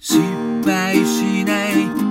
失敗しない。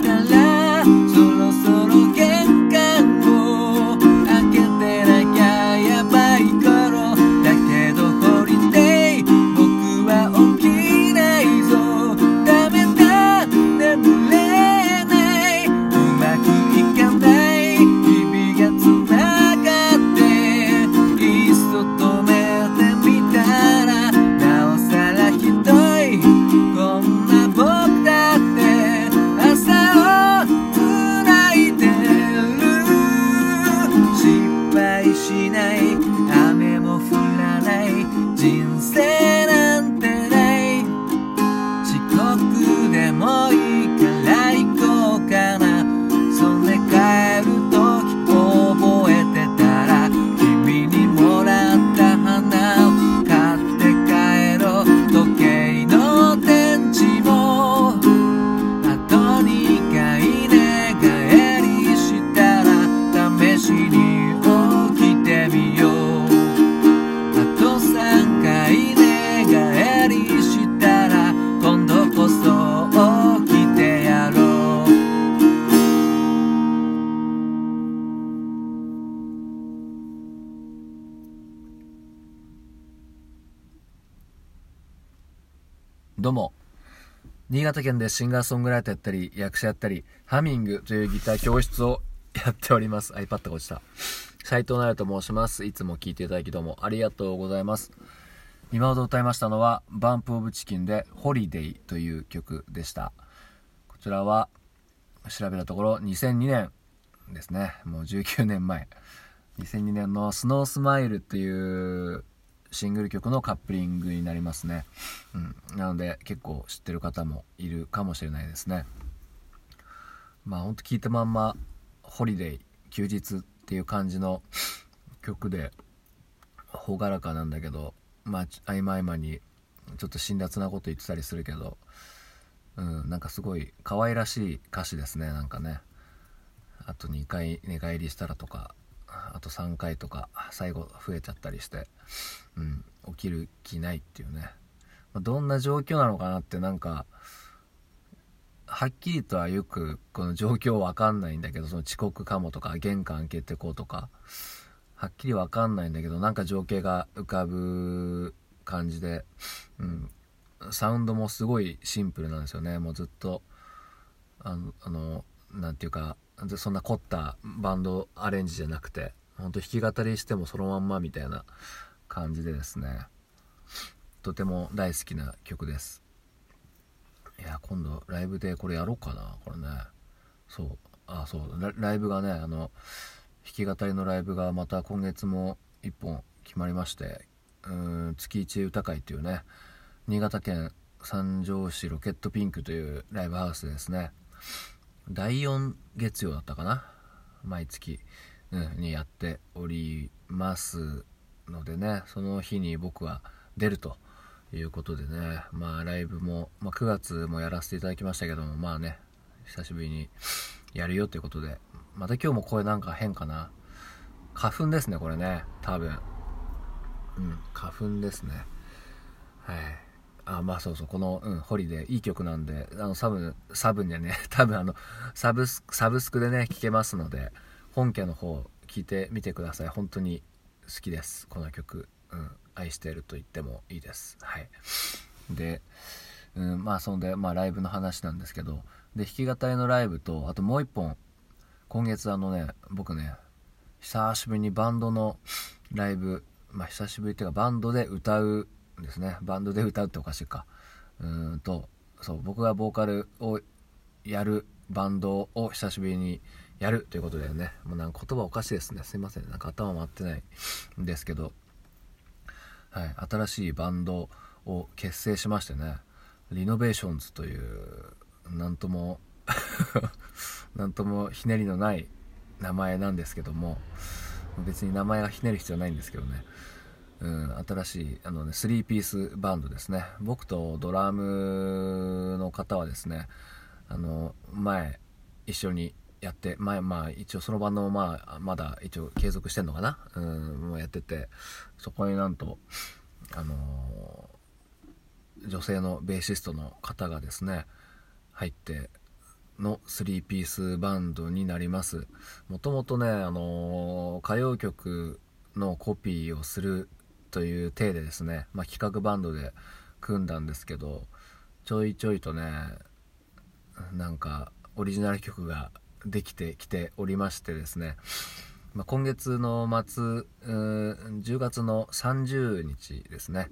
かし失敗しない。雨も降らない。人生の新潟県でシンガーソングライターやったり役者やったりハミングというギター教室をやっております。iPad が落ちた。斉藤奈と申します。いつも聞いていただきどうもありがとうございます。今ほど歌いましたのはバンプオブチキンでホリデイという曲でした。こちらは調べたところ2002年ですね。もう19年前。2002年のスノースマイルっていうシングル曲のカップリングになりますね、うん、なので結構知ってる方もいるかもしれないですね。まあほんと聞いたまんまホリデー休日っていう感じの曲で朗らかなんだけどまあ合間合間にちょっと辛辣なこと言ってたりするけどうんなんかすごい可愛らしい歌詞ですねなんかね。あと2回寝返りしたらとか。あと3回とか最後増えちゃったりして、うん、起きる気ないっていうね、まあどんな状況なのかなってなんかはっきりとはよくこの状況わかんないんだけどその遅刻かもとか玄関開けてこうとかはっきりわかんないんだけどなんか情景が浮かぶ感じで、うん、サウンドもすごいシンプルなんですよね。もうずっとあのあのなんていうかそんな凝ったバンドアレンジじゃなくてほんと弾き語りしてもそのまんまみたいな感じでですね。とても大好きな曲です。いや今度ライブでこれやろうかな。これね。そう。あそう。ライブがねあの弾き語りのライブがまた今月も1本決まりましてうん月一歌会っていうね新潟県三条市ロケットピンクというライブハウスですね。第4月曜だったかな。毎月、にやっておりますのでねその日に僕は出るということでねまあライブも、まあ、9月もやらせていただきましたけどもまあね久しぶりにやるよということでまた今日も声なんか変かな？花粉ですねこれね多分。うん花粉ですね。はい。あまあそうそうこの、うん、ホリデーいい曲なんであのサブサブにね 多分あのサブスサブスクでね聴けますので本家の方聴いてみてください。本当に好きです。この曲、うん、愛していると言ってもいいです。はい。で、うん、まあそんでまあライブの話なんですけどで弾き語りのライブとあともう一本。今月あのね僕ね久しぶりにバンドのライブまあ久しぶりっていうかバンドで歌うんですね。バンドで歌うっておかしいか。うんとそう僕がボーカルをやるバンドを久しぶりにやるということでね。もうなんか言葉おかしいですね。すいません。なんか頭回ってないんですけど。はい。新しいバンドを結成しましてね。リノベーションズという何とも 何ともひねりのない名前なんですけども。別に名前がひねる必要ないんですけどね、うん、新しいあの、ね、3ピースバンドですね。僕とドラムの方はですねあの前一緒にやって前まあ一応そのバンドもまあまだ一応継続してんのかな？うんもうやってて。そこになんとあのー、女性のベーシストの方がですね入っての3ピースバンドになります。もともとね、あのー、歌謡曲のコピーをするという体でですね、まあ、企画バンドで組んだんですけどちょいちょいとねなんかオリジナル曲ができてきておりましてですね、まあ、今月の末10月の30日ですね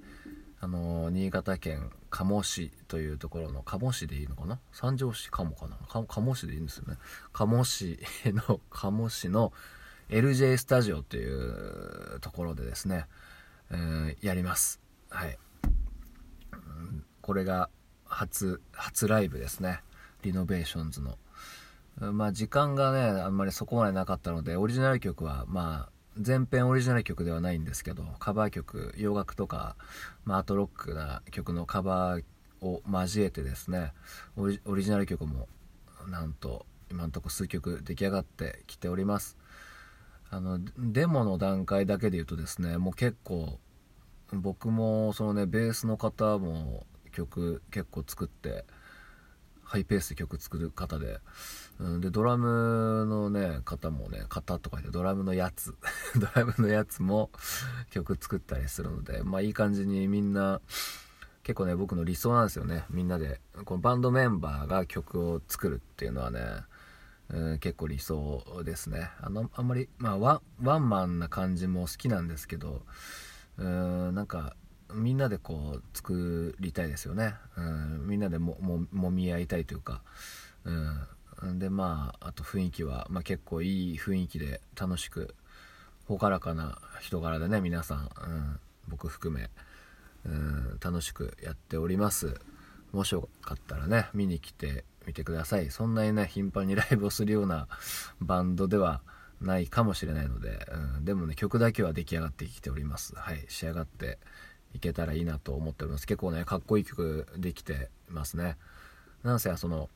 あの新潟県加茂市というところの加茂市でいいのかな？三条市加茂かな？加茂市でいいんですよね。加茂市の加茂市の LJ スタジオというところでですね、えー、やります。はい。これが初初ライブですね。リノベーションズの。まあ時間がねあんまりそこまでなかったのでオリジナル曲はまあ全編オリジナル曲ではないんですけどカバー曲洋楽とか、まあ、アートロックな曲のカバーを交えてですねオリジナル曲もなんと今んとこ数曲出来上がってきております。あのデモの段階だけで言うとですねもう結構僕もそのねベースの方も曲結構作ってハイペースで曲作る方で、うん、でドラムのね方もね方とか言ってドラムのやつ。ドラムのやつも曲作ったりするのでまあいい感じにみんな結構ね僕の理想なんですよね。みんなでこのバンドメンバーが曲を作るっていうのはね、うん、結構理想ですね。あのあんまりまあワワンマンな感じも好きなんですけどうんなんかみんなでこう作りたいですよね、うん、みんなでももみ合いたいというか、うん、でまああと雰囲気は、まあ、結構いい雰囲気で楽しく朗らかな人柄でね皆さん、うん、僕含め、うん、楽しくやっております。もしよかったらね見に来てみてください。そんなにね頻繁に ライブをするようなバンドではないかもしれないので、うん、でもね曲だけは出来上がってきております。はい。仕上がっていけたらいいなと思っております。結構ねかっこいい曲できてますね。なんせその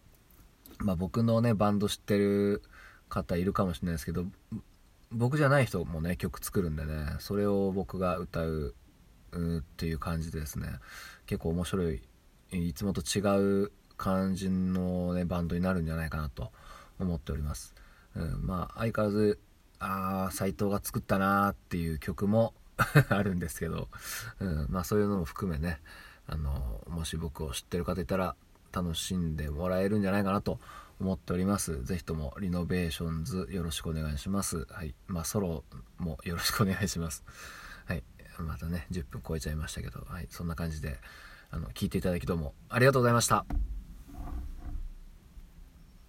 まあ僕のねバンド知ってる方いるかもしれないですけど僕じゃない人もね曲作るんでねそれを僕が歌うっていう感じでですね。結構面白い。いつもと違う感じの、ね、バンドになるんじゃないかなと思っております、うん、まあ相変わらずああ斎藤が作ったなーっていう曲も あるんですけど、うん、まあそういうのも含めねあのもし僕を知ってる方いたら楽しんでもらえるんじゃないかなと思っております。ぜひともリノベーションズよろしくお願いします。はい。まあ、ソロもよろしくお願いします。はい。またね、10分超えちゃいましたけど、はい。そんな感じで、あの、聞いていただきどうもありがとうございました。